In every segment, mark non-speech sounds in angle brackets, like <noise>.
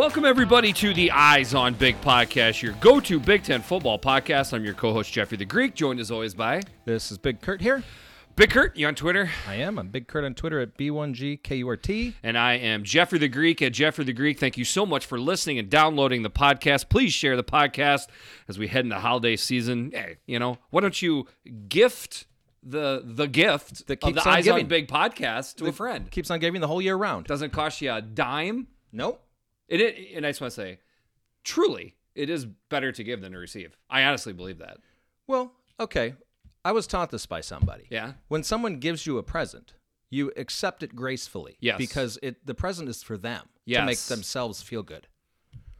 Welcome, everybody, to the Eyes on Big podcast, your go to Big Ten football podcast. I'm your co host, Jeffrey the Greek, joined as always by This is Big Kurt here. Big Kurt. You on Twitter? I am. I'm Big Kurt on Twitter at B1GKURT. And I am Jeffrey the Greek at Jeffrey the Greek. Thank you so much for listening and downloading the podcast. Please share the podcast as we head into holiday season. Hey, you know, why don't you gift the the gift That keeps of the on Eyes on giving. Big podcast to a friend? Keeps on giving the whole year round. Doesn't cost you a dime. Nope. It, it and I just want to say, truly, it is better to give than to receive. I honestly believe that. Well, okay. I was taught this by somebody. Yeah. When someone gives you a present, you accept it gracefully. Yes. Because it the present is for them to make themselves feel good.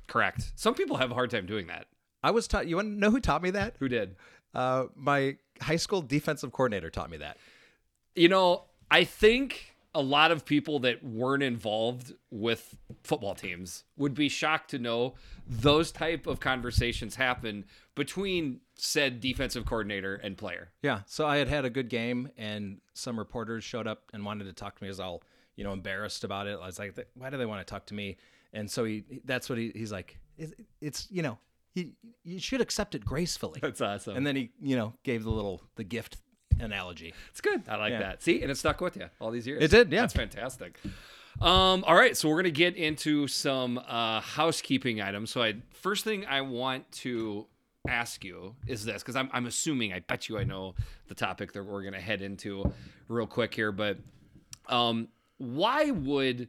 Correct. Some people have a hard time doing that. I was taught. You want to know who taught me that? Who did? Uh, my high school defensive coordinator taught me that. You know, I think a lot of people that weren't involved with football teams would be shocked to know those type of conversations happen between said defensive coordinator and player. Yeah. So I had had a good game, and some reporters showed up and wanted to talk to me. I was all, you know, embarrassed about it. I was like, why do they want to talk to me? And so he, that's what he, he's like, it's, it's you know, he, you should accept it gracefully. That's awesome. And then he, you know, gave the little, the gift analogy. It's good. I like Yeah. that. See, and it stuck with you all these years. It did, yeah. That's fantastic. Um, all right, so we're gonna get into some uh, housekeeping items. So, I first thing I want to ask you is this because I'm, I'm assuming I bet you I know the topic that we're gonna head into real quick here, but um, why would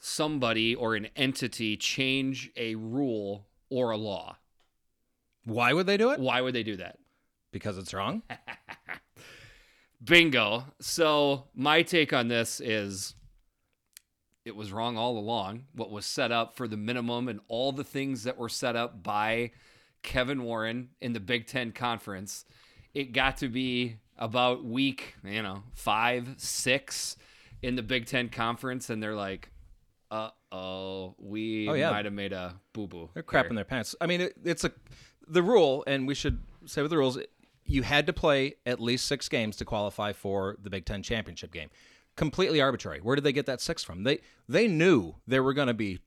somebody or an entity change a rule or a law? Why would they do it? Why would they do that? Because it's wrong. <laughs> Bingo. So my take on this is it was wrong all along. What was set up for the minimum and all the things that were set up by Kevin Warren in the Big Ten conference, it got to be about week, you know, five, six in the Big Ten conference, and they're like, uh oh, we Oh, yeah. might have made a boo boo. They're crapping their pants. I mean, it, it's a the rule, and we should say with the rules, you had to play at least six games to qualify for the Big Ten championship game. Completely arbitrary. Where did they get that six from? They they knew there were going to be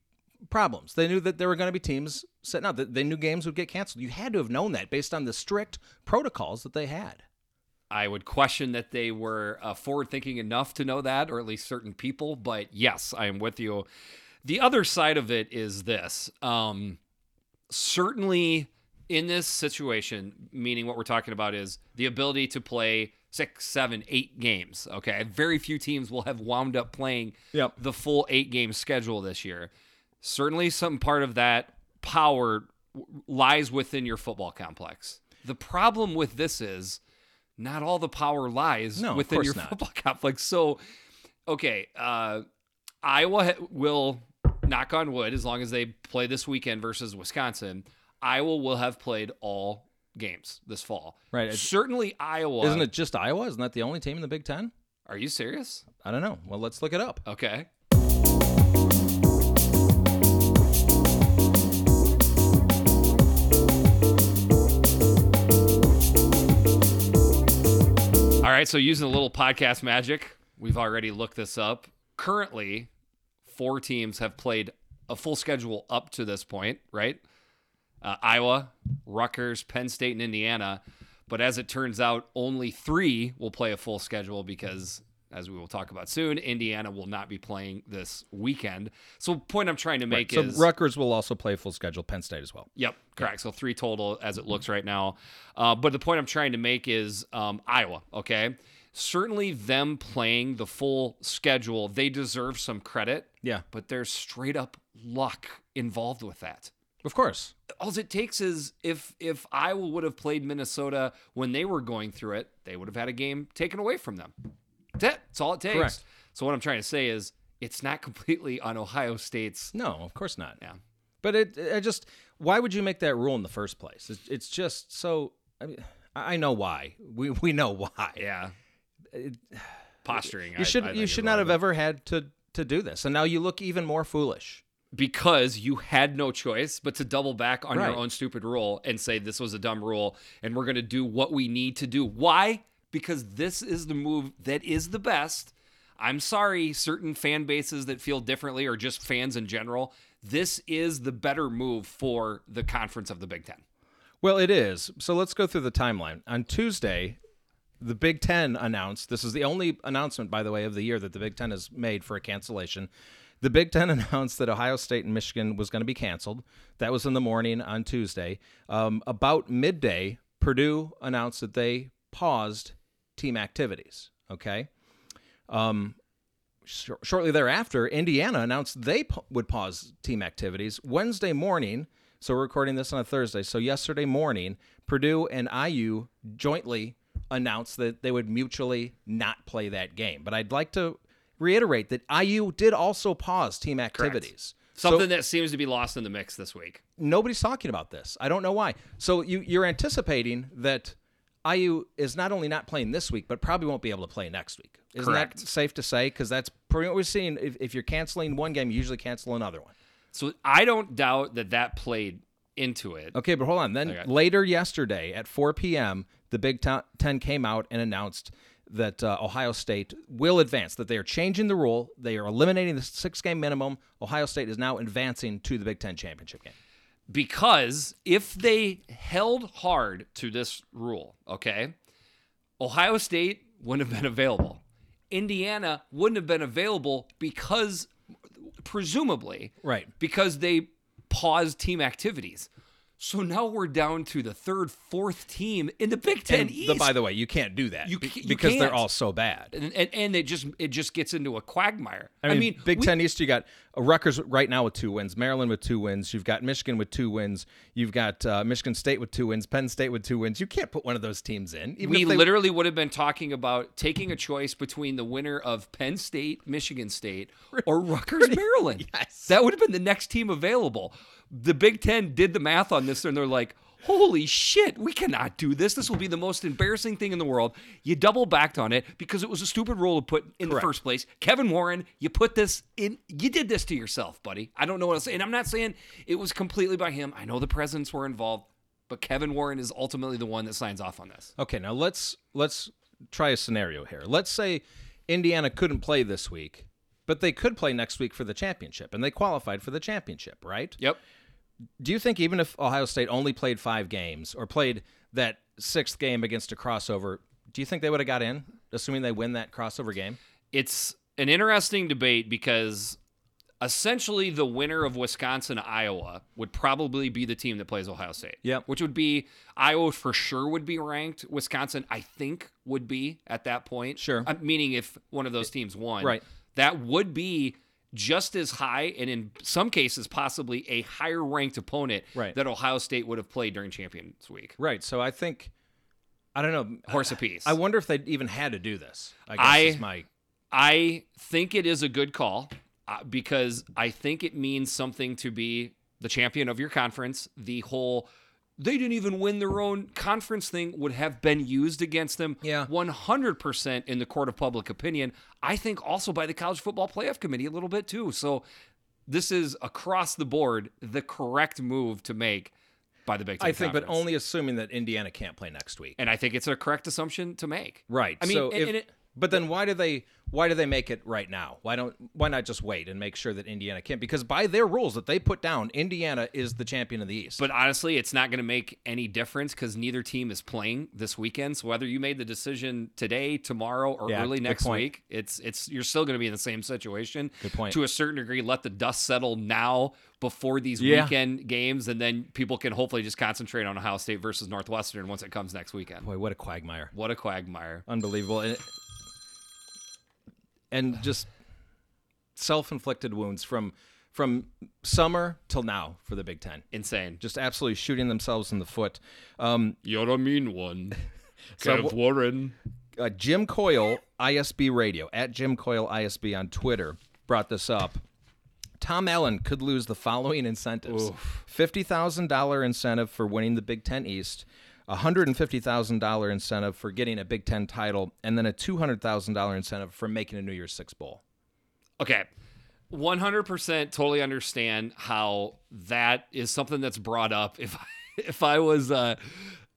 problems. They knew that there were going to be teams sitting out. That they knew games would get canceled. You had to have known that based on the strict protocols that they had. I would question that they were uh, forward thinking enough to know that, or at least certain people. But yes, I am with you. The other side of it is this. Um, certainly, in this situation, meaning what we're talking about is the ability to play six, seven, eight games. Okay. Very few teams will have wound up playing Yep. the full eight game schedule this year. Certainly, some part of that power lies within your football complex. The problem with this is not all the power lies No, within your not. football <laughs> complex. So, okay, uh, Iowa ha- will knock on wood as long as they play this weekend versus Wisconsin. Iowa will have played all games this fall. Right. Certainly, Iowa. Isn't it just Iowa? Isn't that the only team in the Big Ten? Are you serious? I don't know. Well, let's look it up. Okay. All right, so using a little podcast magic, we've already looked this up. Currently, four teams have played a full schedule up to this point, right? Uh, Iowa, Rutgers, Penn State, and Indiana. But as it turns out, only three will play a full schedule because, as we will talk about soon, Indiana will not be playing this weekend. So, point I'm trying to make so is Rutgers will also play full schedule. Penn State as well. Yep, correct. So three total as it looks right now. Uh, but the point I'm trying to make is um, Iowa. Okay, certainly them playing the full schedule, they deserve some credit. Yeah, But there's straight up luck involved with that. Of course. All it takes is if if Iowa would have played Minnesota when they were going through it, they would have had a game taken away from them. That's it. That's all it takes. Correct. So what I'm trying to say is it's not completely <laughs> on Ohio State's. No, of course not. Yeah. But it, I just, why would you make that rule in the first place? It's, it's just so. I mean, I I know why. We we know why. Yeah. Posturing. You should I think you should not have ever had to to do this, and now you look even more foolish. Because you had no choice but to double back on Right. your own stupid rule and say this was a dumb rule and we're going to do what we need to do. Why? Because this is the move that is the best. I'm sorry, certain fan bases that feel differently or just fans in general, this is the better move for the conference of the Big Ten. Well, it is. So let's go through the timeline. On Tuesday, the Big Ten announced this is the only announcement, by the way, of the year that the Big Ten has made for a cancellation. The Big Ten <laughs> announced that Ohio State and Michigan was going to be canceled. That was in the morning on Tuesday. Um, about midday, Purdue announced that they paused team activities. Okay. Um, sh- shortly thereafter, Indiana announced they would pause team activities. Wednesday morning, so we're recording this on a Thursday. So yesterday morning, Purdue and IU jointly announced that they would mutually not play that game. But I'd like to reiterate that IU did also pause team activities. So- Something that seems to be lost in the mix this week. nobody's talking about this. I don't know why. So you you're anticipating that IU is not only not playing this week, but probably won't be able to play next week. Isn't Correct. that safe to say? Because that's pretty what we're seeing. If, if you're canceling one game, you usually cancel another one. So I don't doubt that that played into it. Okay, but hold on. Then Okay. later yesterday at 4 p.m., the Big Ten came out and announced that uh, Ohio State will advance. That they are changing the rule. They are eliminating the six-game minimum. Ohio State is now advancing to the Big Ten championship game. because if they held hard to this rule, okay, Ohio State wouldn't have been available. Indiana wouldn't have been available because, presumably, Right. because they paused team activities. So now we're down to the third, fourth team in the Big Ten And East. the, by the way, you can't do that You be- you because they're all so bad. and, and, and it just it just gets into a quagmire. I mean, Big we- Ten East, you got Rutgers right now with two wins, Maryland with two wins, you've got Michigan with two wins, you've got uh, Michigan State with two wins, Penn State with two wins. You can't put one of those teams in. We they, literally would have been talking about taking a choice between the winner of Penn State, Michigan State, or Rutgers, Maryland. yes. That would have been the next team available. The Big Ten did the math on this, and they're like, holy shit, we cannot do this. This will be the most embarrassing thing in the world. You double backed on it because it was a stupid rule to put in the first place. Kevin Warren, you put this in, you did this to yourself, buddy. I don't know what else. And I'm not saying it was completely by him. I know the presidents were involved, but Kevin Warren is ultimately the one that signs off on this. Okay, now let's let's try a scenario here. Let's say Indiana couldn't play this week, but they could play next week for the championship, and they qualified for the championship, right? Yep. Do you think even if Ohio State only played five games or played that sixth game against a crossover, do you think they would have got in, assuming they win that crossover game? it's an interesting debate because essentially the winner of Wisconsin Iowa would probably be the team that plays Ohio State. Yep. Which would be Iowa for sure would be ranked. Wisconsin, I think, would be at that point. Sure. Uh, meaning if one of those teams won. Right. That would be just as high and in some cases possibly a higher ranked opponent Right. that Ohio State would have played during Champions Week. Right. So I think I don't know. Horse apiece. I wonder if they even had to do this. I guess I- is my I think it is a good call uh, because I think it means something to be the champion of your conference. The whole they didn't even win their own conference thing would have been used against them Yeah. 100% in the court of public opinion. I think also by the College Football Playoff Committee a little bit too. So this is across the board the correct move to make by the Big Ten I think, but only assuming that Indiana can't play next week. and I think it's a correct assumption to make. Right. I mean, so and- if, and it- but then why do they why do they make it right now? Why don't why not just wait and make sure that Indiana can't? Because by their rules that they put down, Indiana is the champion of the East. But honestly, it's not going to make any difference because neither team is playing this weekend. So whether you made the decision today, tomorrow, or Yeah, early next point. week, it's it's you're still going to be in the same situation. Good point. To a certain degree, let the dust settle now before these Yeah. weekend games, and then people can hopefully just concentrate on Ohio State versus Northwestern once it comes next weekend. boy, what a quagmire! What a quagmire! Unbelievable, and, and just self-inflicted wounds from from summer till now for the Big Ten. Insane. Just absolutely shooting themselves in the foot. Um, You're a mean one, So <laughs> Kev Warren. uh, Jim Coyle, ISB Radio, at Jim Coyle ISB on Twitter, brought this up. Tom Allen could lose the following incentives $50,000 incentive for winning the Big Ten East, a $150,000 incentive for getting a Big Ten title, and then a $200,000 incentive for making a New Year's Six Bowl. Okay. 100% totally understand how that is something that's brought up. If <laughs> if I was uh,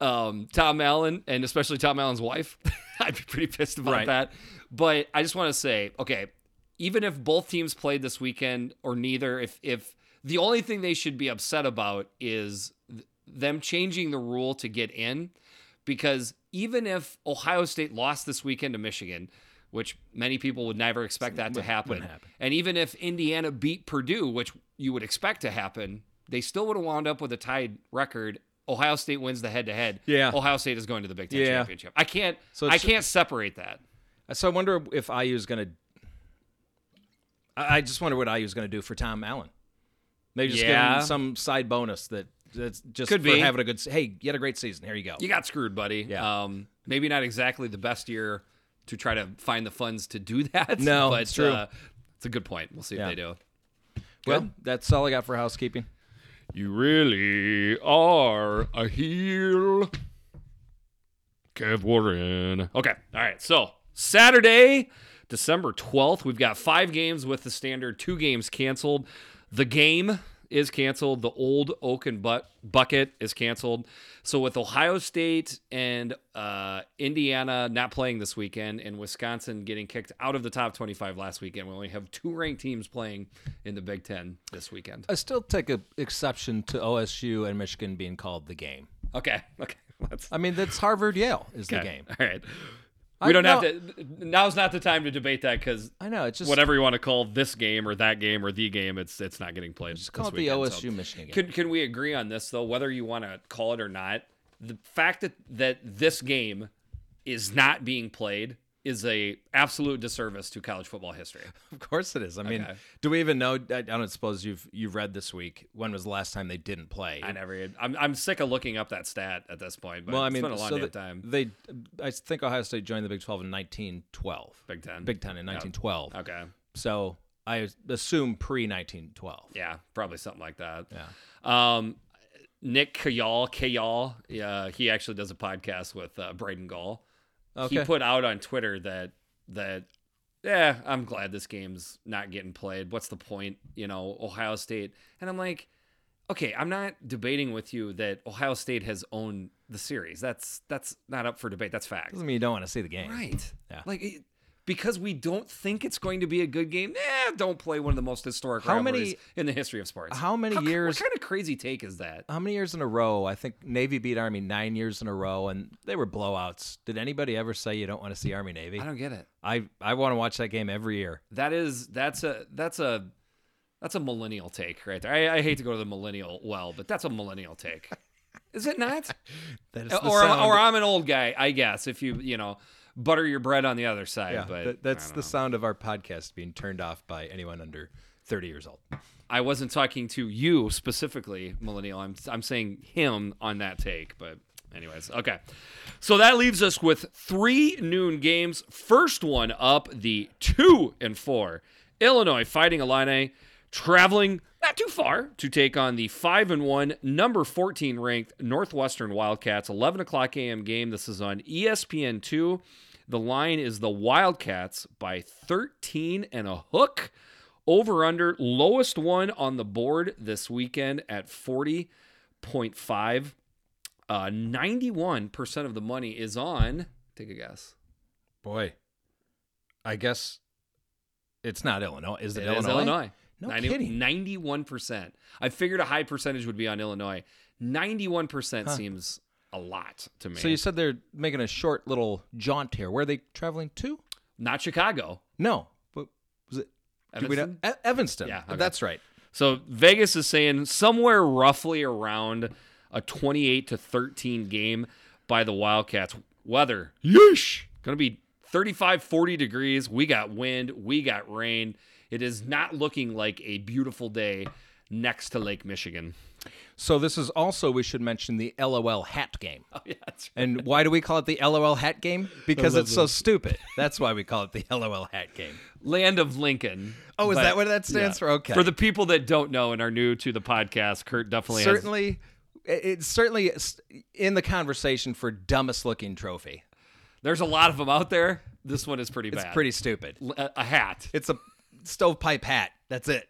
um, Tom Allen and especially Tom Allen's wife, <laughs> I'd be pretty pissed about Right. that. But I just want to say, okay, even if both teams played this weekend or neither, if if the only thing they should be upset about is them changing the rule to get in, because even if Ohio State lost this weekend to Michigan, which many people would never expect that to happen, happen. and even if Indiana beat Purdue, which you would expect to happen, they still would have wound up with a tied record. Ohio State wins the head to head. Yeah. Ohio State is going to the Big Ten Yeah. championship. I can't. So I can't separate that. So I wonder if IU is going to. I just wonder what IU is going to do for Tom Allen. Maybe just give Yeah. him some side bonus that that's just Could for be. having a good. se- Hey, you had a great season. Here you go. You got screwed, buddy. Yeah. Um, maybe not exactly the best year to try to find the funds to do <laughs> that. No, but it's true. Uh, it's a good point. We'll see Yeah. if they do. well, that's all I got for housekeeping. You really are a heel. Kev Warren. Okay. All right. So Saturday, December 12th, we've got five games with the standard two games canceled. The game is canceled. The old Oaken but- bucket is canceled. So with Ohio State and uh, Indiana not playing this weekend and Wisconsin getting kicked out of the top 25 last weekend, we only have two ranked teams playing in the Big Ten this weekend. I still take a exception to OSU and Michigan being called the game. Okay. <laughs> Okay. Let's I mean, that's Harvard Yale is the game. All right. I We don't have know- to. Now's not the time to debate that because I know it's just whatever you want to call this game or that game or the game, it's it's not getting played. Just call it the weekend, so- OSU Michigan game. Can can we agree on this though? Whether you want to call it or not, the fact that that this game is not being played is a absolute disservice to college football history. <laughs> Of course it is. I mean, Okay. do we even know? I don't suppose you've you've read this week. When was the last time they didn't play? I never. I'm I'm sick of looking up that stat at this point. But well, I it's mean, been a long so time. They, I think Ohio State joined the Big Twelve in 1912. Big Ten. Big Ten in 1912. Okay. So I assume pre 1912. Yeah, probably something like that. Yeah. Um, Nick Kayal, Kayal, yeah, he actually does a podcast with uh, Braden Gall. Okay. He put out on Twitter that that yeah, I'm glad this game's not getting played. What's the point? You know, Ohio State, and I'm like, okay, I'm not debating with you that Ohio State has owned the series. That's that's not up for debate. That's fact. Doesn't mean you don't want to see the game. Right. Yeah. Like. It, because we don't think it's going to be a good game, eh, don't play one of the most historic How many- in the history of sports. How many How- years? What kind of crazy take is that? How many years in a row? I think Navy beat Army nine years in a row, and they were blowouts. Did anybody ever say you don't want to see Army Navy? I don't get it. I I want to watch that game every year. That is that's a that's a that's a millennial take right there. I, I hate to go to the millennial well, but that's a millennial take. <laughs> Is it not? That is or or I'm an old guy, I guess. If you you know butter your bread on the other side, yeah, but that- that's the know. sound of our podcast being turned off by anyone under 30 years old. I wasn't talking to you specifically, millennial. I'm I'm saying him on that take, but anyways, okay. So that leaves us with three noon games. First one up, the two and four Illinois Fighting Illini traveling not too far to take on the five and one number 14 ranked Northwestern Wildcats. 11 o'clock a.m. game. This is on E ESPN two. The line is the Wildcats by 13 and a hook. Over under lowest one on the board this weekend at 40.5. Uh, 91% of the money is on. Take a guess. Boy, I guess it's not Illinois. Is it, It is Illinois? No 90 kidding. 91%. I figured a high percentage would be on Illinois. 91% seems a lot to me. So you said they're making a short little jaunt here. Where are they traveling to? Not Chicago. No, but was it? do we know- Evanston? E- Evanston. Yeah, okay. that's right. So Vegas is saying somewhere roughly around a 28 to 13 game by the Wildcats. Weather, yeesh, going to be 35, 40 degrees. We got wind, we got rain. It is not looking like a beautiful day next to Lake Michigan. So this is also we should mention the LOL hat game. <laughs> Oh, yeah, that's And why do we call it the LOL hat game? Because it's so stupid. That's why we call it the LOL hat game. Land of Lincoln. Oh, is But- that what that stands yeah. for? Okay. For the people that don't know and are new to the podcast, Kurt definitely certainly, it- it's certainly in the conversation for dumbest looking trophy. There's a lot of them out there. This one is pretty It's pretty stupid. a, uh, a hat. It's a stovepipe hat. That's it.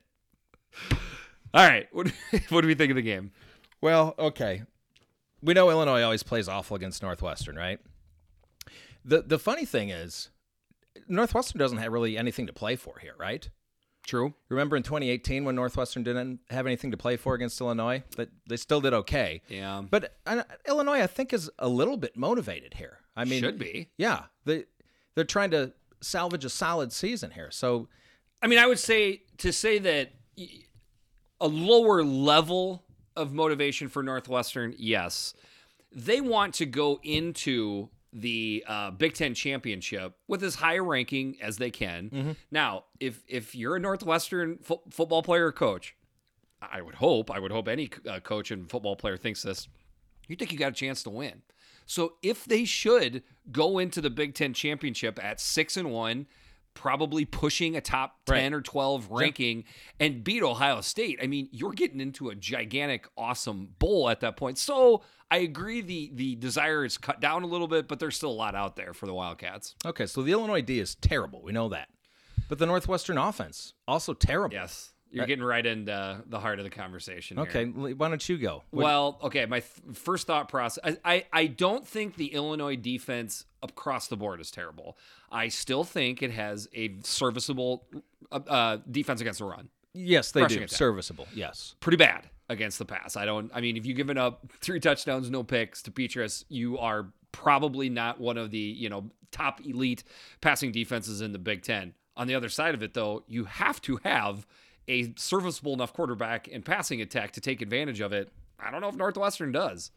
All right. <laughs> What, what do we think of the game? Well, okay. We know Illinois always plays awful against Northwestern, right? The the funny thing is Northwestern doesn't have really anything to play for here, right? True. Remember in 2018 when Northwestern didn't have anything to play for against Illinois, but they still did okay. Yeah. But uh, Illinois, I think, is a little bit motivated here. I mean, Should be. Yeah, they they're trying to salvage a solid season here. So I mean, I would say to say that a lower level of motivation for Northwestern, yes. They want to go into the uh, Big Ten championship with as high a ranking as they can. Now, if if you're a Northwestern fo- football player or coach, I would hope, I would hope any uh, coach and football player thinks this. You think you got a chance to win. So if they should go into the Big Ten championship at six and one, probably pushing a top ten Right. or twelve ranking, and beat Ohio State, I mean, you're getting into a gigantic, awesome bowl at that point. So I agree the the desire is cut down a little bit, but there's still a lot out there for the Wildcats. okay, so the Illinois D is terrible. We know that, but the Northwestern offense also terrible. Yes, you're getting right into the heart of the conversation. here. Okay, why don't you go? What- Well, okay. My th- first thought process I, I, I don't think the Illinois defense across the board is terrible. I still think it has a serviceable uh, uh, defense against the run. yes, they rushing do. attack. Serviceable. Yes. Pretty bad against the pass. I don't. I mean, if you've given up <laughs> three touchdowns, no picks to Petrus, you are probably not one of the you know top elite passing defenses in the Big Ten. On the other side of it, though, you have to have a serviceable enough quarterback and passing attack to take advantage of it. I don't know if Northwestern does.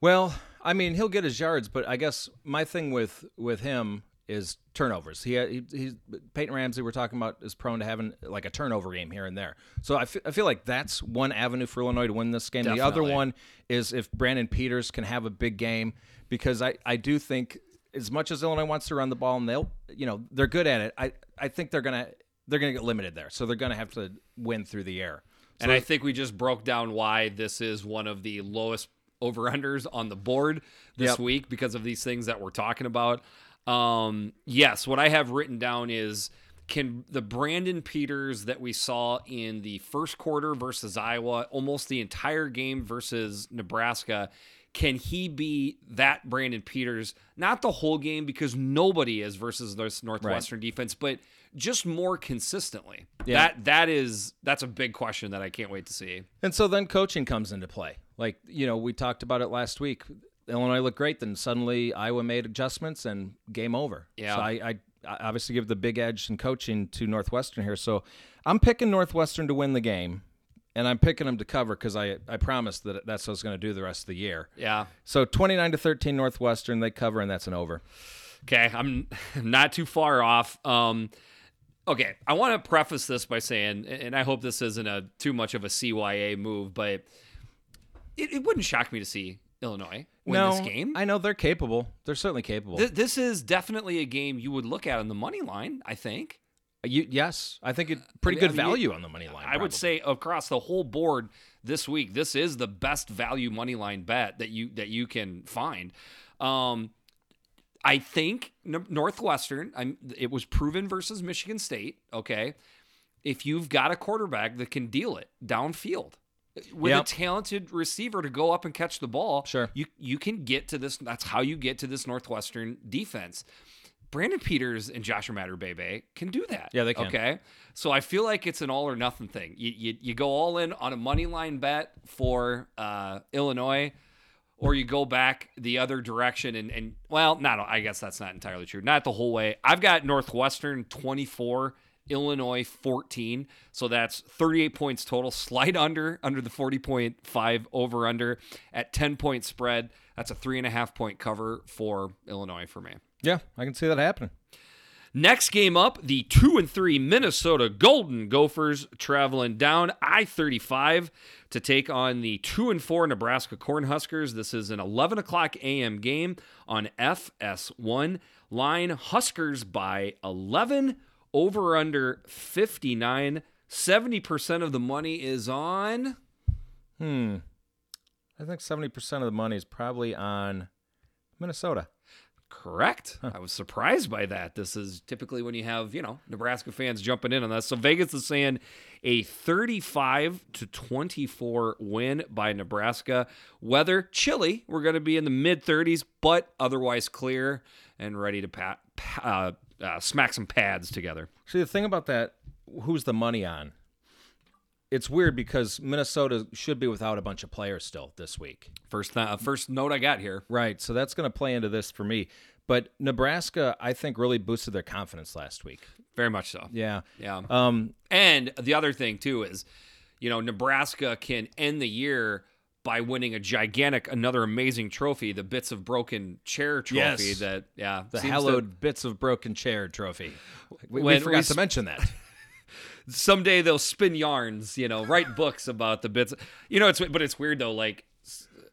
Well, I mean, he'll get his yards, but I guess my thing with with him is turnovers. He, he he's Peyton Ramsey. We're talking about is prone to having like a turnover game here and there. So I I feel like that's one avenue for Illinois to win this game. The other one is if Brandon Peters can have a big game because I I do think as much as Illinois wants to run the ball and they'll you know they're good at it. I I think they're gonna they're gonna get limited there. So they're gonna have to win through the air. And I think we just broke down why this is one of the lowest over unders on the board this Yep. week because of these things that we're talking about. Um, yes, what I have written down is can the Brandon Peters that we saw in the first quarter versus Iowa, almost the entire game versus Nebraska, can he be that Brandon Peters? Not the whole game because nobody is versus this Northwestern defense, but just more consistently. Yeah. That that is that's a big question that I can't wait to see. And so then coaching comes into play. Like, you know, we talked about it last week. Illinois looked great, then suddenly Iowa made adjustments and game over. Yeah. So I, I, I obviously give the big edge in coaching to Northwestern here. So I'm picking Northwestern to win the game, and I'm picking them to cover because I, I promised that that's what I was going to do the rest of the year. Yeah. So 29 to 13 Northwestern, they cover, and that's an over. Okay, I'm <laughs> not too far off. Um, okay, I want to preface this by saying, and I hope this isn't a too much of a CYA move, but it, it wouldn't shock me to see Illinois win no, this game. I know they're capable. They're certainly capable. Th- this is definitely a game you would look at on the money line. I think. you, yes, I think it pretty I good mean, value on the money line. I would say across the whole board this week, this is the best value money line bet that you that you can find. Um, I think Northwestern. I'm, it was proven versus Michigan State. Okay, if you've got a quarterback that can deal it downfield with Yep. a talented receiver to go up and catch the ball, Sure. you you can get to this. That's how you get to this Northwestern defense. Brandon Peters and Josh Imatorbhebhe can do that. Yeah, they can. Okay. So I feel like it's an all or nothing thing. You, you, you go all in on a money line bet for uh, Illinois, or you go back the other direction and, and well, not I guess that's not entirely true. Not the whole way. I've got Northwestern 24, Illinois 14. So that's 38 points total. Slide under under the 40.5 over under at 10 point spread. That's a three and a half point cover for Illinois for me. Yeah, I can see that happening. Next game up, the two and three Minnesota Golden Gophers traveling down I 35 to take on the two and four Nebraska Cornhuskers. This is an 11 o'clock a.m. game on FS1. Line Huskers by 11, over under 59. 70% of the money is on. Hmm. I think 70% of the money is probably on Minnesota. Correct. I was surprised by that. This is typically when you have, you know, Nebraska fans jumping in on this. So Vegas is saying a 35 to 24 win by Nebraska. Weather chilly. We're going to be in the mid 30s, but otherwise clear and ready to pat, pa- uh, uh, smack some pads together. See, the thing about that, who's the money on? It's weird because Minnesota should be without a bunch of players still this week. First, th- uh, first note I got here. Right. So that's going to play into this for me. But Nebraska, I think, really boosted their confidence last week. Very much so. Yeah. Yeah. Um, And the other thing too is, you know, Nebraska can end the year by winning a gigantic, another amazing trophy, the Bits of Broken Chair trophy. Yes. That yeah, the seems to- hallowed bits of broken chair trophy. We, we forgot we to mention that. <laughs> someday they'll spin yarns, you know, write books about the bits. You know, it's but it's weird though. Like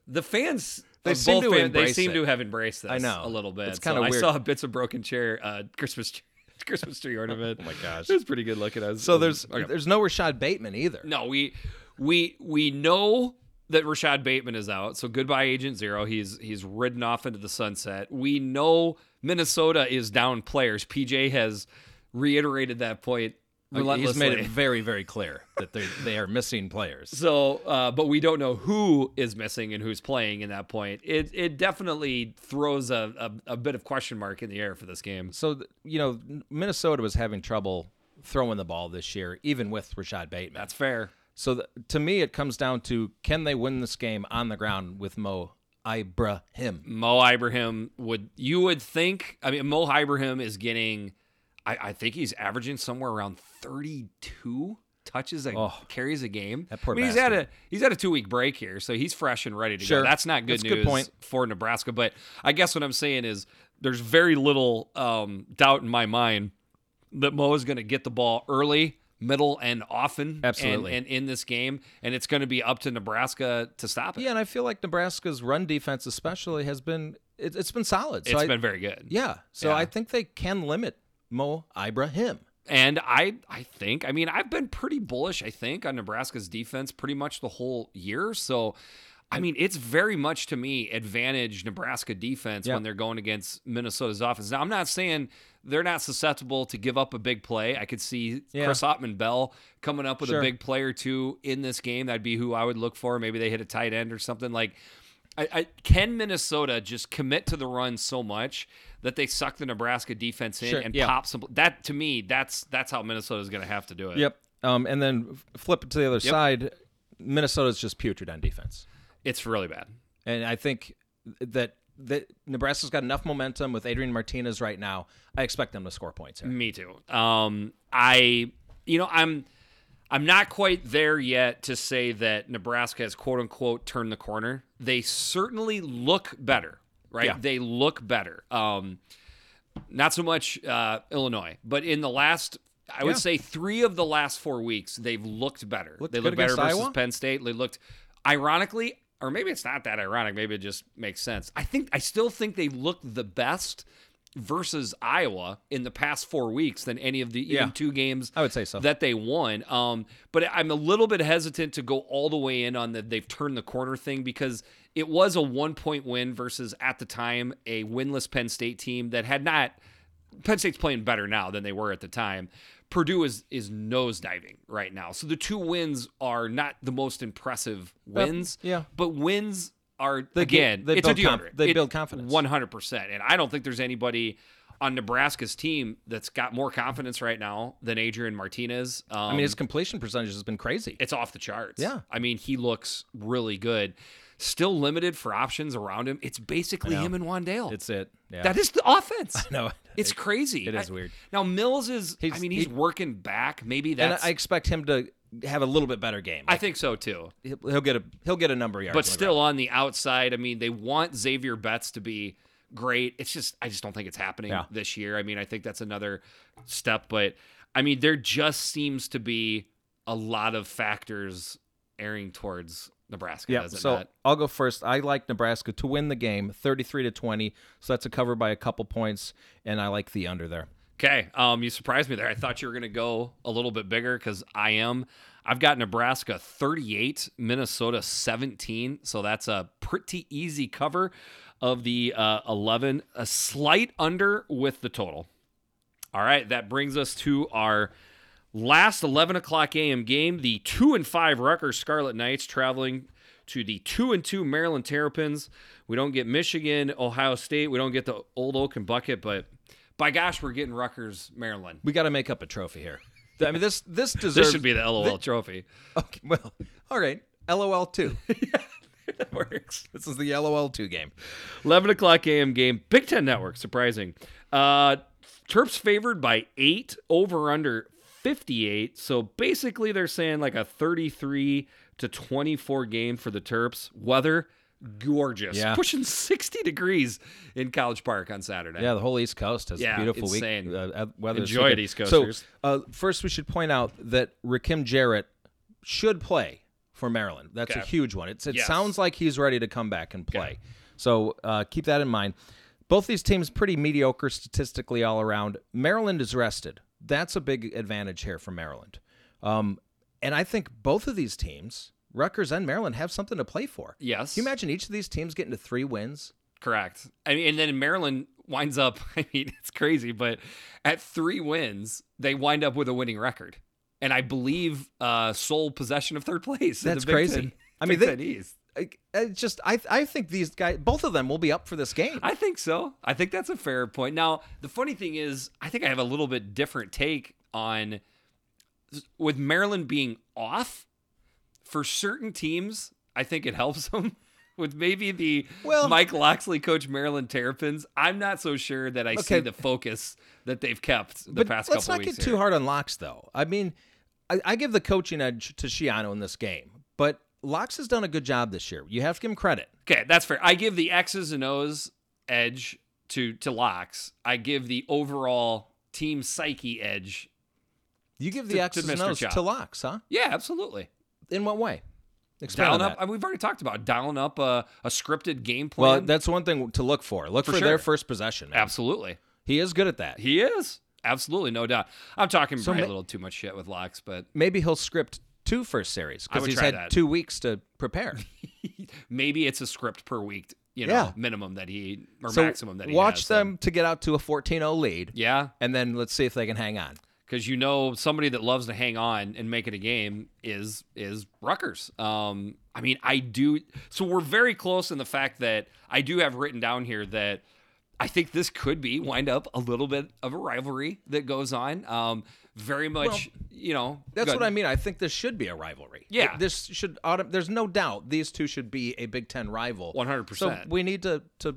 the fans, They seem both to fan- they seem it. to have embraced this. I know. a little bit. It's kinda I weird. saw bits of broken chair uh, Christmas tree, <laughs> Christmas tree ornament. oh my gosh. it was pretty good looking. As So there's okay. there's no Rashad Bateman either. No, we we we know that Rashad Bateman is out. So goodbye, Agent Zero. He's he's ridden off into the sunset. We know Minnesota is down players. PJ has reiterated that point. He's made it <laughs> very very clear that they they are missing players. So, uh, but we don't know who is missing and who's playing in that point. It it definitely throws a, a, a bit of question mark in the air for this game. So you know Minnesota was having trouble throwing the ball this year, even with Rashad Bateman. That's fair. So th- to me, it comes down to can they win this game on the ground with Mo Ibrahim? Mo Ibrahim would you would think? I mean, Mo Ibrahim is getting. I, I think he's averaging somewhere around thirty-two touches a Oh. carries a game. That poor I mean, he's had a he's had a two week break here, so he's fresh and ready to Sure. go. That's not good That's news good point. for Nebraska. But I guess what I'm saying is there's very little um, doubt in my mind that Mo is going to get the ball early, middle, and often, Absolutely. and, and in this game, and it's going to be up to Nebraska to stop it. Yeah, and I feel like Nebraska's run defense, especially, has been it, it's been solid. So it's I, been very good. yeah. So Yeah. I think they can limit Mo Ibrahim. And I I think I mean I've been pretty bullish I think on Nebraska's defense pretty much the whole year. So I mean it's very much to me advantage Nebraska defense when they're going against Minnesota's offense. Now I'm not saying they're not susceptible to give up a big play. I could see Yeah. Chris Autman-Bell coming up with Sure. a big play or two in this game. That'd be who I would look for. Maybe they hit a tight end or something like. I, I, can Minnesota just commit to the run so much that they suck the Nebraska defense in Sure, and yeah. pop some? That to me, that's that's how Minnesota is going to have to do it. Yep. Um, and then flip it to the other side. Minnesota's just putrid on defense. it's really bad. And I think that that Nebraska's got enough momentum with Adrian Martinez right now. I expect them to score points here. Me too. Um, I, you know, I'm, I'm not quite there yet to say that Nebraska has quote unquote turned the corner. They certainly look better, right? Yeah. They look better. Um, not so much uh, Illinois, but in the last, I would say three of the last four weeks, they've looked better. Looked they look better versus Iowa? Penn State. They looked, ironically, or maybe it's not that ironic. Maybe it just makes sense. I think I still think they look the best versus Iowa in the past four weeks than any of the even Yeah. two games I would say so. that they won. Um, but I'm a little bit hesitant to go all the way in on the they've turned the corner thing because it was a one point win versus at the time a winless Penn State team that had not. Penn State's playing better now than they were at the time. Purdue is is nosediving right now. So the two wins are not the most impressive wins. yeah. But wins are They again. they it's a conf- deodorant. they It- build confidence. 100%. And I don't think there's anybody on Nebraska's team that's got more confidence right now than Adrian Martinez. Um, I mean, his completion percentage has been crazy. it's off the charts. Yeah. I mean, he looks really good. Still limited for options around him. It's basically him and Wan'Dale. It's it. Yeah. that is the offense. <laughs> no. It's crazy. it is I- weird. Now Mills is. I mean, he's he- working back. Maybe and. I expect him to have a little bit better game. I think so too. he'll, he'll get a he'll get a number of yards. but still on the outside. I mean, they want Zavier Betts to be great. It's just I just don't think it's happening Yeah. this year. I mean, I think that's another step, but I mean, there just seems to be a lot of factors airing towards Nebraska. Yeah, so not? I'll go first. I like Nebraska to win the game, 33 to 20. So that's a cover by a couple points, and I like the under there. Okay, um, you surprised me there. I thought you were going to go a little bit bigger because I am. I've got Nebraska 38, Minnesota 17, so that's a pretty easy cover of the uh, 11. A slight under with the total. All right, that brings us to our last 11 o'clock a.m. game. The two and five Rutgers Scarlet Knights traveling to the two and two Maryland Terrapins. We don't get Michigan, Ohio State. We don't get the Old Oaken Bucket, but by gosh, we're getting Rutgers, Maryland. We got to make up a trophy here. <laughs> I mean, this this deserves. This should be the LOL trophy. Okay, well, all right. LOL two. <laughs> yeah, that works. This is the LOL two game. 11 o'clock a.m. game. Big Ten Network, surprising. Uh, Terps favored by eight, over under 58. So basically, they're saying like a 33 to 24 game for the Terps. Weather, gorgeous. Yeah. Pushing 60 degrees in College Park on Saturday. Yeah, the whole East Coast has Yeah, a beautiful insane. week. Uh, weather Enjoy it. East Coasters. So, uh, first, we should point out that Rakim Jarrett should play for Maryland. That's a huge one. It's, it Yes. sounds like he's ready to come back and play. So uh, keep that in mind. Both these teams pretty mediocre statistically all around. Maryland is rested. That's a big advantage here for Maryland. Um, and I think both of these teams, Rutgers and Maryland, have something to play for. Yes. Can you imagine each of these teams getting to three wins? Correct. I mean, and then Maryland winds up. <laughs> I mean, it's crazy, but at three wins, they wind up with a winning record, and I believe uh, sole possession of third <laughs> place. That's crazy. Ten- I mean, Big they- Ten I, I just I I think these guys, both of them, will be up for this game. I think so. I think that's a fair point. Now, the funny thing is, I think I have a little bit different take on with Maryland being off for certain teams. I think it helps <laughs> them. With maybe the Well- Mike Locksley coach Maryland Terrapins, I'm not so sure that I see the focus that they've kept the but past let's couple not weeks. get too hard on Locks, though. I mean, I, I give the coaching edge to Schiano in this game, but Locks has done a good job this year. You have to give him credit. Okay, that's fair. I give the X's and O's edge to to Locks. I give the overall team psyche edge. You give the to X's and O's Chop. to Locks, huh? Yeah, absolutely. In what way? Dialing up. that. We've already talked about dialing up a, a scripted game plan. Well, that's one thing to look for. Look for, For their first possession. Man. absolutely. He is good at that. He is absolutely no doubt. I'm talking ma- a little too much shit with Locks, but Maybe he'll script two first series because he's had that. two weeks to prepare. <laughs> maybe it's a script per week. You know, Yeah. minimum that he or so maximum that he watch has, so- them to get out to a 14-0 lead, Yeah, and then let's see if they can hang on. Because you know somebody that loves to hang on and make it a game is is Rutgers. Um, I mean, I do. So we're very close in the fact that I do have written down here that I think this could be wind up a little bit of a rivalry that goes on. Um, very much, you know. That's what I mean. I think this should be a rivalry. Yeah. It- this should. There's no doubt these two should be a Big Ten rival. 100%. So we need to to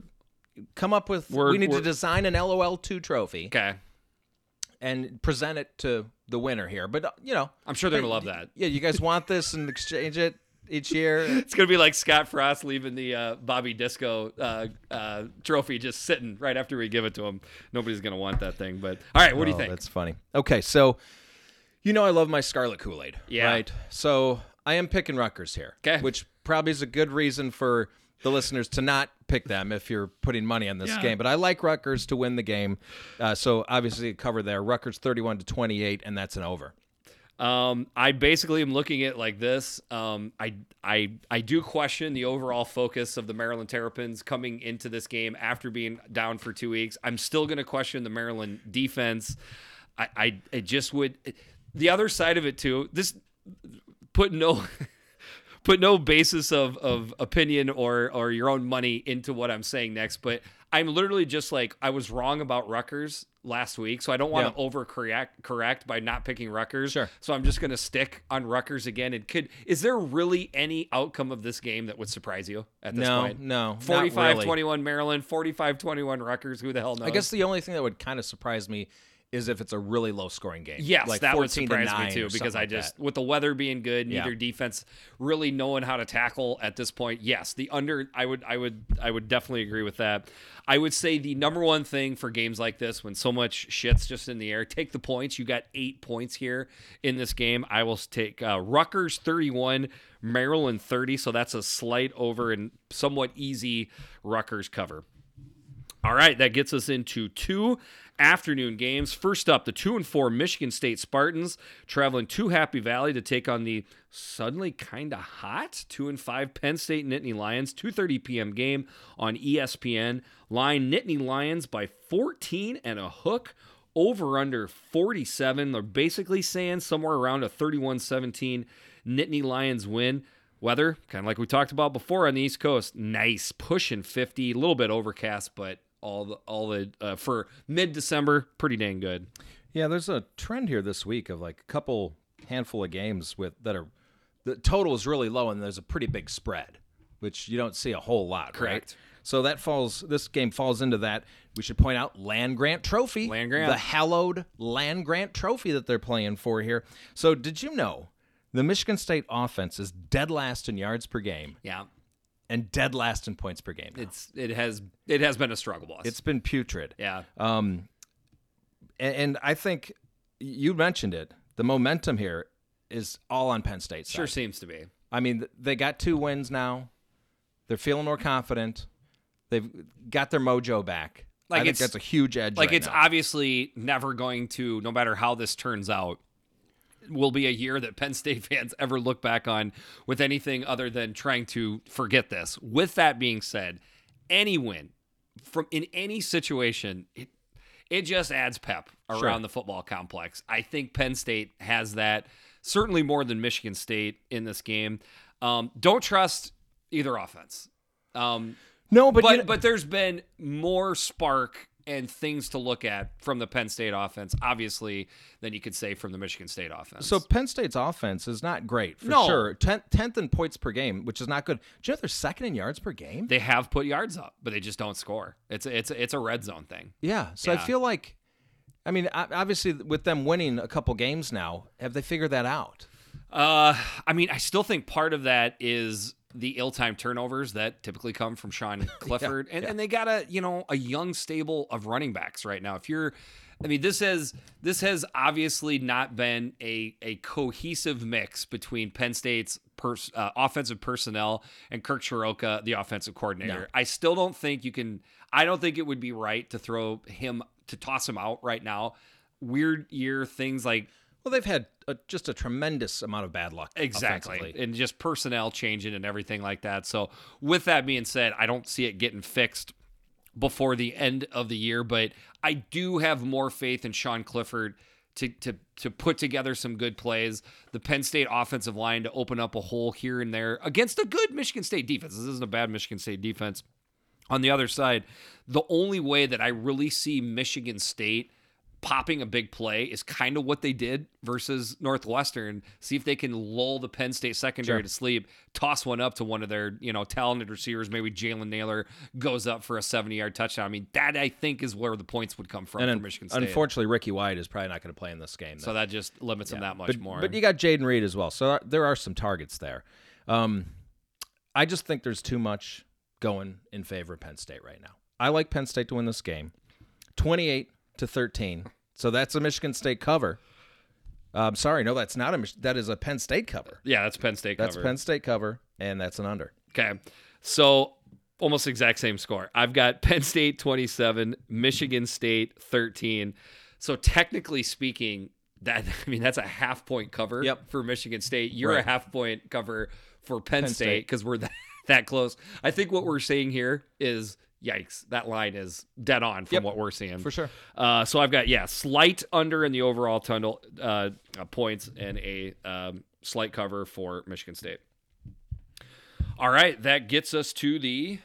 come up with. We're- we need to design an LOL two trophy Okay, and present it to the winner here. But uh, you know, I'm sure they're gonna love that. Yeah, you guys want this and exchange it each year. <laughs> It's gonna be like Scott Frost leaving the uh, Bobby Disco uh, uh, trophy just sitting right after we give it to him. Nobody's gonna want that thing. But all right, what do you Oh, think? That's funny. Okay, so you know I love my Scarlet Kool Aid. Yeah. Right. So I am picking Rutgers here. 'Kay. Which probably is a good reason for the listeners to not pick them if you're putting money on this Yeah. game. But I like Rutgers to win the game. Uh, so obviously cover there. Rutgers 31 to 28, and that's an over. Um, I basically am looking at it like this. Um, I I I do question the overall focus of the Maryland Terrapins coming into this game after being down for two weeks. I'm still going to question the Maryland defense. I I it just would. The other side of it too. This put no. <laughs> Put no basis of, of opinion or or your own money into what I'm saying next, but I'm literally just like I was wrong about Rutgers last week, so I don't want Yeah. to overcorrect correct by not picking Rutgers. Sure. So I'm just going to stick on Rutgers again. And could is there really any outcome of this game that would surprise you at this no, point? no. not 45 really. 21 Maryland, 45 21 Rutgers. Who the hell knows? I guess the only thing that would kind of surprise me is if it's a really low scoring game. Yes, like that would surprise to me too because I just that. with the weather being good, Yeah. neither defense really knowing how to tackle at this point. Yes, the under I would I would I would definitely agree with that. I would say the number one thing for games like this when so much shit's just in the air, take the points. You got 8 points here in this game. I will take uh, Rutgers 31, Maryland 30, so that's a slight over and somewhat easy Rutgers cover. All right, that gets us into two afternoon games. First up, the two and four Michigan State Spartans traveling to Happy Valley to take on the suddenly kind of hot two and five Penn State Nittany Lions. 2:30 p.m. game on ESPN. Line Nittany Lions by 14 and a hook. Over under 47. They're basically saying somewhere around a 31-17 Nittany Lions win. Weather, kind of like we talked about before on the East Coast, nice, pushing 50, a little bit overcast, but all the all the uh, for mid December, pretty dang good. Yeah, there's a trend here this week of like a couple handful of games with that are the total is really low and there's a pretty big spread, which you don't see a whole lot, right? Correct. So that falls. This game falls into that. We should point out Land Grant Trophy, Land Grant. the hallowed Land Grant Trophy that they're playing for here. So did you know the Michigan State offense is dead last in yards per game Yeah, and dead last in points per game? now. it's it has it has been a struggle bus. it's been putrid. yeah, Um, and, and I think you mentioned it. The momentum here is all on Penn State. sure seems to be. I mean, they got two wins now. They're feeling more confident. They've got their mojo back. Like I it's- that's a huge edge. Like right it's now. obviously never going to, no matter how this turns out, will be a year that Penn State <laughs> fans ever look back on with anything other than trying to forget this. With that being said, any win from in any situation, it it just adds pep around Sure. the football complex. I think Penn State has that certainly more than Michigan State in this game. Um, don't trust either offense. Um, no, but, but you know- but there's been more spark and things to look at from the Penn State offense, obviously, than you could say from the Michigan State offense. so Penn State's offense is not great for No. sure. Tenth, tenth in points per game, which is not good. Do you know they're second in yards per game? they have put yards up, but they just don't score. It's a, it's a, it's a red zone thing. yeah. So I feel like, I mean, obviously with them winning a couple games now, have they figured that out? Uh, I mean, I still think part of that is the ill-timed turnovers that typically come from Sean <laughs> Clifford, and, and they got a you know a young stable of running backs right now. If you're, I mean, this has this has obviously not been a a cohesive mix between Penn State's pers- uh, offensive personnel and Kirk Ciarrocca, the offensive coordinator. No. I still don't think you can. I don't think it would be right to throw him to toss him out right now. Weird year things like Well, they've had a, just a tremendous amount of bad luck. Exactly. And just personnel changing and everything like that. So, with that being said, I don't see it getting fixed before the end of the year, but I do have more faith in Sean Clifford to to to put together some good plays. The Penn State offensive line to open up a hole here and there against a good Michigan State defense. This isn't a bad Michigan State defense. On the other side, the only way that I really see Michigan State popping a big play is kind of what they did versus Northwestern. See if they can lull the Penn State secondary Sure. to sleep, toss one up to one of their, you know, talented receivers. Maybe Jalen Nailor goes up for a 70 yard touchdown. I mean, that I think is where the points would come from And for un- Michigan State. unfortunately, Ricky White is probably not going to play in this game. so that just limits him that much but, more. But you got Jayden Reed as well, so there are some targets there. Um, I just think there's too much going in favor of Penn State right now. I like Penn State to win this game, 28 to 13. So that's a Michigan State cover. Um, sorry, no, that's not a. Mich- That is a Penn State cover. yeah, that's Penn State cover. That's cover. Penn State cover, and that's an under. Okay. So almost exact same score. I've got <laughs> Penn State 27, Michigan State 13. So technically speaking, that <laughs> I mean that's a half point cover Yep. for Michigan State. You're a half point cover for Penn, Penn State State. because we're <laughs> that, that close. I think what we're saying here is yikes. That line is dead on from Yep. what we're seeing. For sure. Uh, so I've got yeah, slight under in the overall tunnel uh, uh, points and a um, slight cover for Michigan State. All right, that gets us to the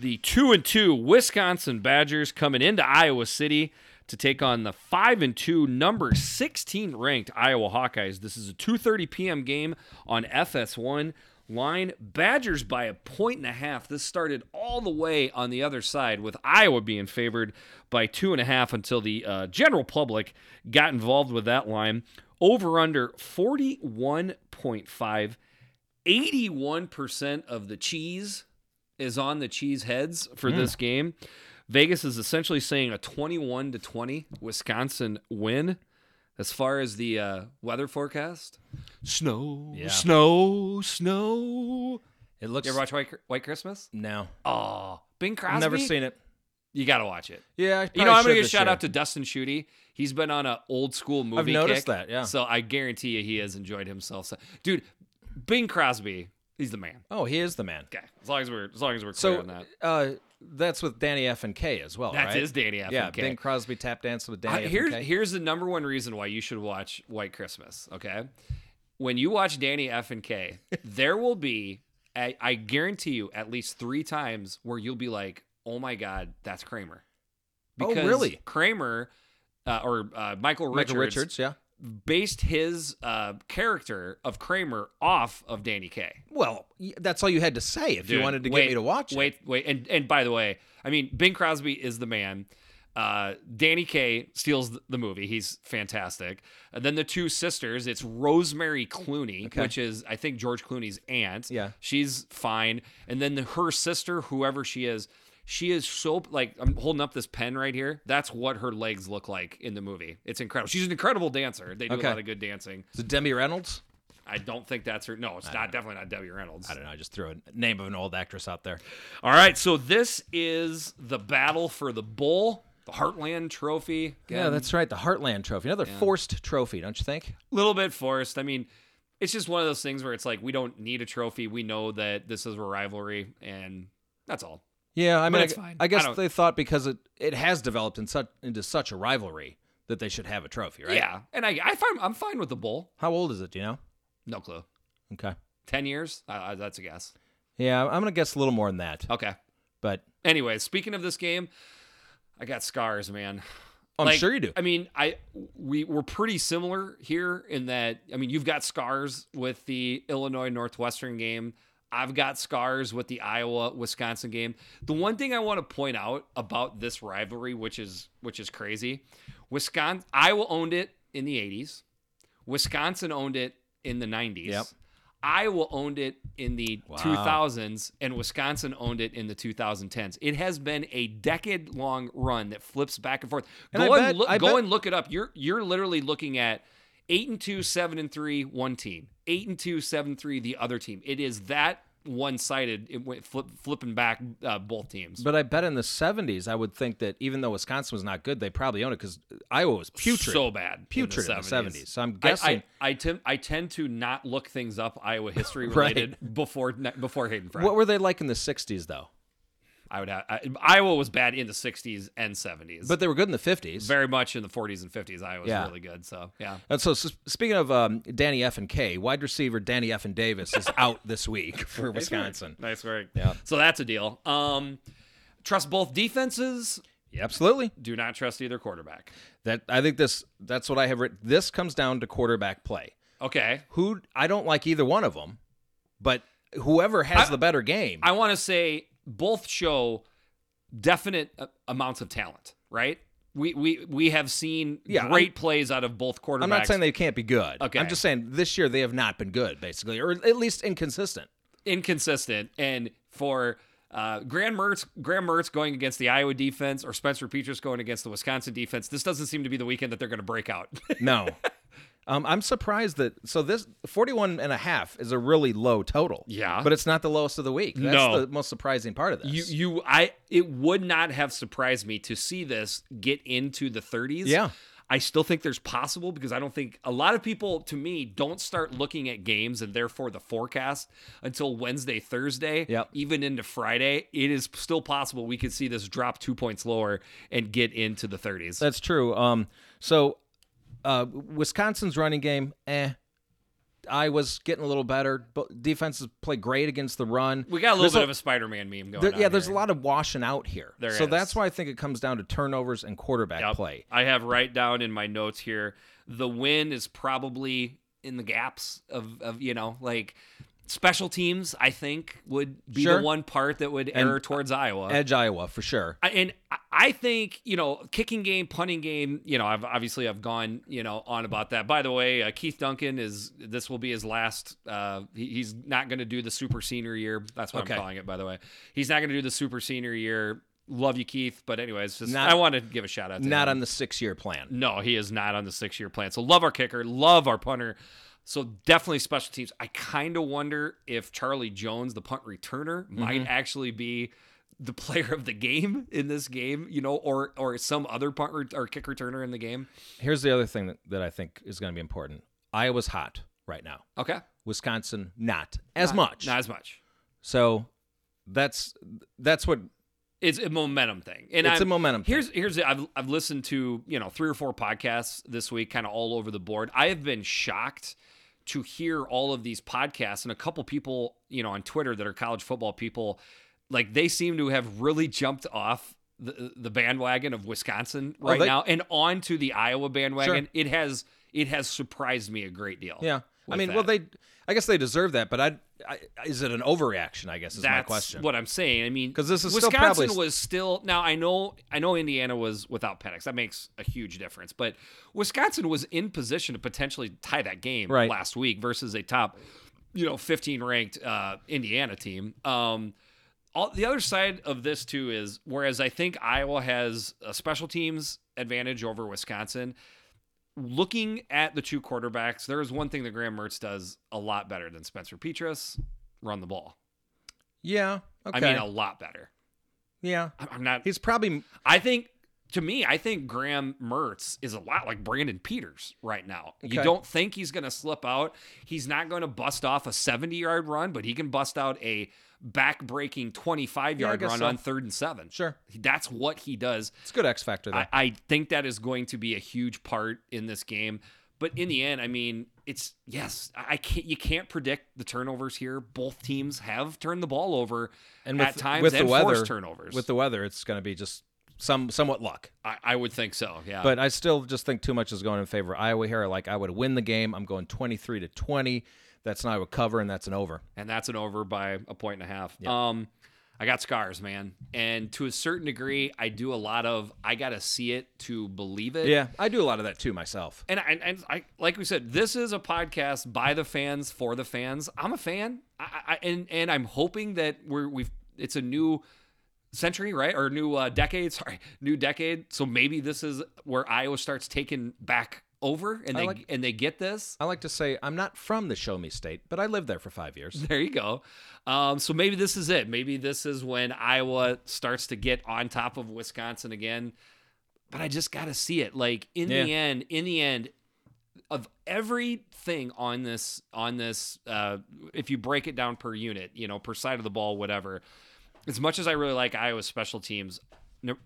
the two and two Wisconsin Badgers coming into Iowa City to take on the five and two number sixteen ranked Iowa Hawkeyes. This is a two thirty p.m. game on FS1. Line Badgers by a point and a half. This started all the way on the other side with Iowa being favored by two and a half until the uh, general public got involved with that line. Over under 41.5. 81% of the cheese is on the cheese heads for this game. Vegas is essentially saying a 21 to 20 Wisconsin win. As far as the uh, weather forecast, snow, Yeah. snow, snow. It looks. You ever watch White, White Christmas? no, Oh, Bing Crosby. I've never seen it. You got to watch it. Yeah, I You know, I'm gonna give a shout year. out to Dustin Schutte. He's been on an old school movie. I've noticed kick, that, yeah. So I guarantee you, he has enjoyed himself. So, dude, Bing Crosby, he's the man. Oh, he is the man. Okay, as long as we're as long as we're clear So on that. uh, that's with Danny F and Kaye as well, That's right? his Danny F. Yeah, and Kaye. Bing Crosby tap dancing with Danny I- F here's and Kaye. here's the number one reason why you should watch White Christmas. Okay, when you watch Danny F and Kaye, <laughs> there will be I, I guarantee you at least three times where you'll be like, "Oh my god, that's Kramer." Oh, really? Kramer uh, or uh, Michael Richards, Michael Richards, yeah. Based his uh, character of Kramer off of Danny Kaye. Well, that's all you had to say if you wanted to wait, get me to watch Wait, it. wait, and and by the way, I mean Bing Crosby is the man. Uh, Danny Kaye steals the movie. He's fantastic. And then the two sisters, it's Rosemary Clooney, Okay. which is I think George Clooney's aunt. Yeah. she's fine. And then the, her sister, whoever she is, she is so like I'm holding up this pen right here. That's what her legs look like in the movie. It's incredible. She's an incredible dancer. They do Okay. a lot of good dancing. Is it Demi Reynolds? I don't think that's her. No, it's not. Definitely not Debbie Reynolds. I don't know. I just threw a name of an old actress out there. All right, so this is the battle for the bull, the Heartland Trophy. Yeah, that's right. The Heartland Trophy. Another forced trophy, don't you think? a little bit forced. I mean, it's just one of those things where it's like we don't need a trophy. We know that this is a rivalry, and that's all. Yeah, I mean, I. I I guess don't- they thought because it, it has developed in such into such a rivalry that they should have a trophy, right? Yeah, and I, I find I'm fine with the bull. How old is it? Do you know? No clue. Okay. Ten years? Uh, that's a guess. Yeah, I'm gonna guess a little more than that. Okay. But Anyway, speaking of this game, I got scars, man. I'm Like, sure you do. I mean, I we we're pretty similar here in that I mean, you've got scars with the Illinois Northwestern game. I've got scars with the Iowa Wisconsin game. The one thing I want to point out about this rivalry, which is which is crazy, Wisconsin Iowa owned it in the 80s. Wisconsin owned it in the 90s. Yep. Iowa owned it in the Wow. 2000s and Wisconsin owned it in the 2010s. It has been a decade long run that flips back and forth. And go and look, go bet- and look it up. You're you're literally looking at 8 and 2, 7 and 3 one team. 8 and 2, 7 3 the other team. It is that one-sided it went flip, flipping back uh, both teams. But I bet in the 70s, I would think that even though Wisconsin was not good, they probably owned it because Iowa was putrid. So bad. Putrid in the the 70s. 70s. So I'm guessing. I, I, tend, I tend to not look things up Iowa history <laughs> Right. related before before Hayden Fry. what were they like in the 60s, though? I would have, I, Iowa was bad in the 60s and 70s. But they were good in the 50s. very much in the 40s and 50s. Iowa was Yeah. really good. So, yeah. And so, s- speaking of um, Danny F and Kaye, wide receiver Danny F and Davis is out this week <laughs> for Wisconsin. Nice work. Yeah. So that's a deal. Um, trust both defenses. Yeah, absolutely. Do not trust either quarterback. That I think this that's what I have written. This comes down to quarterback play. Okay. Who I don't like either one of them, but whoever has I- the better game. I want to say both show definite uh, amounts of talent, right? We we we have seen Yeah, great plays out of both quarterbacks. I'm not saying they can't be good. Okay. I'm just saying this year they have not been good, basically, or at least inconsistent. inconsistent and for uh, Graham Mertz, Graham Mertz going against the Iowa defense or Spencer Petras going against the Wisconsin defense, this doesn't seem to be the weekend that they're going to break out. No. <laughs> Um, I'm surprised that so this 41 and a half is a really low total. Yeah. But it's not the lowest of the week. That's No. the most surprising part of this. You you I it would not have surprised me to see this get into the 30s. Yeah. I still think there's possible because I don't think a lot of people to me don't start looking at games and therefore the forecast until Wednesday, Thursday, Yep. even into Friday. It is still possible we could see this drop 2 points lower and get into the 30s. That's true. Um, so uh, Wisconsin's running game, eh. Iowa's getting a little better. But defenses play great against the run. we got a little There's bit of a Spider-Man meme going there- on. yeah, there's here. a lot of washing out here. There so is. that's why I think it comes down to turnovers and quarterback Yep. play. I have right down in my notes here. The win is probably in the gaps of, of you know, like special teams. I think would be Sure. the one part that would err towards Iowa. Edge Iowa for sure. I- and I- I think you know, kicking game, punting game. You know, I've obviously I've gone you know on about that. By the way, uh, Keith Duncan is this will be his last. Uh, he, he's not going to do the super senior year. That's what Okay. I'm calling it. By the way, he's not going to do the super senior year. Love you, Keith. But anyways, just Not- I want to give a shout out. to Not him. on the six year plan. No, he is not on the six year plan. So love our kicker, love our punter. So definitely special teams. I kind of wonder if Charlie Jones, the punt returner, mm-hmm. might actually be the player of the game in this game, you know, or or some other punt re- or kick returner in the game. Here's the other thing that, that I think is going to be important. Iowa's hot right now. Okay, Wisconsin not as Not- much. not as much. so that's that's what It's a momentum thing, and It's I'm- a momentum thing. Here's here's I've I've listened to you know three or four podcasts this week, kind of all over the board. I have been shocked to hear all of these podcasts and a couple people, you know, on Twitter that are college football people, like they seem to have really jumped off the, the bandwagon of Wisconsin oh, right Oh, they- now and onto the Iowa bandwagon. It has it has surprised me a great deal. Yeah. I mean, that. well, they, I guess they deserve that, but I, I is it an overreaction? I guess is That's my question. what I'm saying. I mean, because this is still Wisconsin probably- was still now. I know, I know, Indiana was without Penix. That makes a huge difference. But Wisconsin was in position to potentially tie that game Right. last week versus a top, you know, 15 ranked uh, Indiana team. Um, all, the other side of this too is whereas I think Iowa has a special teams advantage over Wisconsin. Looking at the two quarterbacks, there is one thing that Graham Mertz does a lot better than Spencer Petras: run the ball. yeah. Okay. I mean, a lot better. yeah. I'm- I'm not. He's probably I think to me, I think Graham Mertz is a lot like Brandon Peters right now. You don't think he's going to slip out. He's not going to bust off a 70 yard run, but he can bust out a back breaking 25 Yeah, I yard guess run so. on third and seven. sure. That's what he does. It's a good X factor there. I, I think that is going to be a huge part in this game. But in the end, I mean, it's yes, I can't. You can't predict the turnovers here. Both teams have turned the ball over and at times with and the weather, turnovers. with the weather, it's going to be just some somewhat luck. I, I would think so. Yeah. But I still just think too much is going in favor of Iowa here. Like I would win the game. I'm going 23 to 20. That's not a cover, and that's an over. and that's an over by a point and a half. Um, I got scars, man, and to a certain degree, I do a lot of I gotta see it to believe it. Yeah, I do a lot of that too myself. And I, and I, like we said, this is a podcast by the fans for the fans. I'm a fan, I, I, and and I'm hoping that we're we've it's a new century, right, or new uh, decade. Sorry, new decade. So maybe this is where Iowa starts taking back over, and I they like- and they get this. I like to say I'm not from the Show Me State, but I lived there for five years. There you go. Um, so maybe this is it. Maybe this is when Iowa starts to get on top of Wisconsin again. But I just got to see it. Like in the end, in the end of everything on this, on this, uh, if you break it down per unit, you know, per side of the ball, whatever. As much as I really like Iowa's special teams,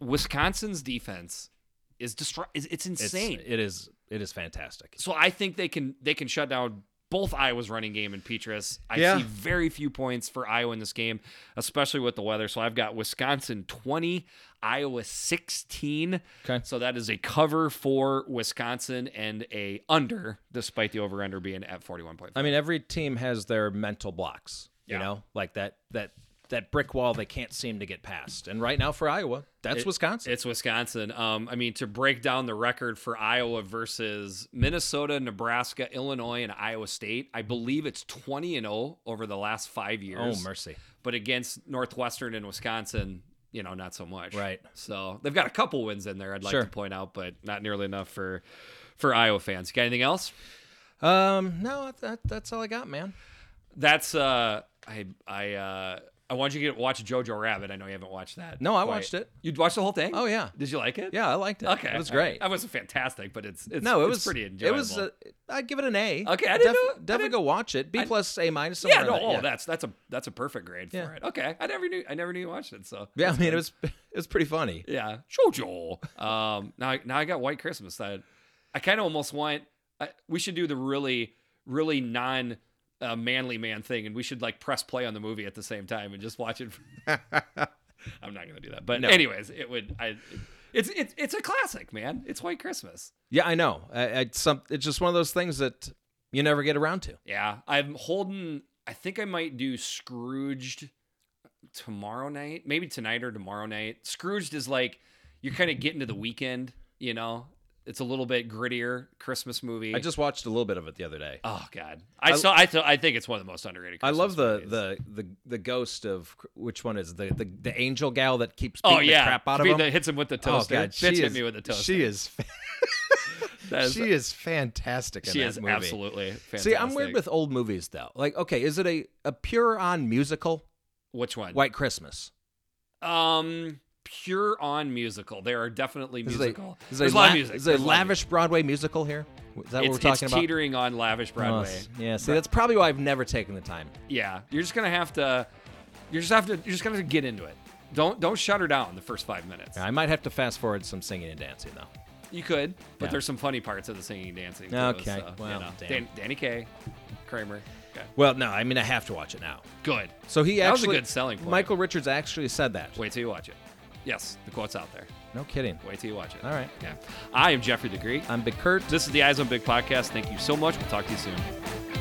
Wisconsin's defense is destroy. Is it's It's, insane. it is. It is fantastic. So I think they can they can shut down both Iowa's running game and Petras. I Yeah. see very few points for Iowa in this game, especially with the weather. So I've got Wisconsin 20, Iowa 16. Okay. So that is a cover for Wisconsin and a under, despite the over under being at 41.5. I mean, every team has their mental blocks. You Yeah. know, like that that that brick wall they can't seem to get past. And right now for Iowa, that's It- Wisconsin. It's Wisconsin. Um, I mean, to break down the record for Iowa versus Minnesota, Nebraska, Illinois, and Iowa State, I believe it's 20 and 0 over the last five years. Oh, mercy! but against Northwestern and Wisconsin, you know, not so much. Right. So they've got a couple wins in there. I'd like Sure. to point out, but not nearly enough for for Iowa fans. Got anything else? Um, no, that, that's all I got, man. That's uh, I I uh, I want you to get watch Jojo Rabbit. I know you haven't watched that. No, I quite. watched it. You watched the whole thing? Oh yeah, Did you like it? yeah, I liked it. Okay, it was great. I, wasn't fantastic, but it's it's no, it was pretty enjoyable. It was. I'd give it an A. Okay, I didn't know- I definitely didn't- go watch it. B I- plus, A minus. yeah, no, in oh, there. that's that's a that's a perfect grade for Yeah. it. Okay, I never knew I never knew you watched it. So yeah. I mean, good. it was <laughs> it was pretty funny. Yeah, Jojo. Um, now, I- now I got White Christmas. That I kind of almost want. I, we should do the really, really non uh, manly man thing, and we should like press play on the movie at the same time and just watch it. <laughs> I'm not gonna do that, but No. anyways, it would. I. It's it's it's a classic, man. It's White Christmas. Yeah, I know. I, I, some, it's just one of those things that you never get around to. Yeah, I'm holding. I think I might do Scrooged tomorrow night, maybe tonight or tomorrow night. Scrooged is like you're kind of getting to the weekend, you know. It's a little bit grittier Christmas movie. I just watched a little bit of it the other day. oh god, I, I- saw. I th- I think it's one of the most underrated. I love the, movies. the the the ghost of which one is the the, the angel gal that keeps Oh yeah, the crap out of him. the- hits him with the oh toaster. god, Bitch she hit is me with the toaster. she is <laughs> That is- she is fantastic in she that is movie. absolutely fantastic. See, I'm weird with old movies though. Like, okay, is it a a pure on musical? which one? White Christmas. Um, pure on musical. There are definitely Is it a- musical. Is There's a a lot la- of music. Is a lavish Broadway musical here? Is that it's, what we're talking it's about? teetering on lavish Broadway. yeah, see, that's probably why I've never taken the time. Yeah, you're just gonna have to. You're just have to. You're just gonna have to get into it. Don't don't shut her down the first five minutes. I might have to fast forward some singing and dancing though. You could, but Yeah. there's some funny parts of the singing and dancing. Okay, so, well, you know. Dan, Danny Kaye. Kramer. Okay. Well, no, I mean I have to watch it now. Good. So he That was a good selling point. Michael Richards actually said that. Wait till you watch it. Yes, the quote's out there. No kidding. Wait till you watch it. All right. Yeah. I am Jeffrey Degree. I'm Big Kurt. This is the Eyes on Big podcast. Thank you so much. We'll talk to you soon.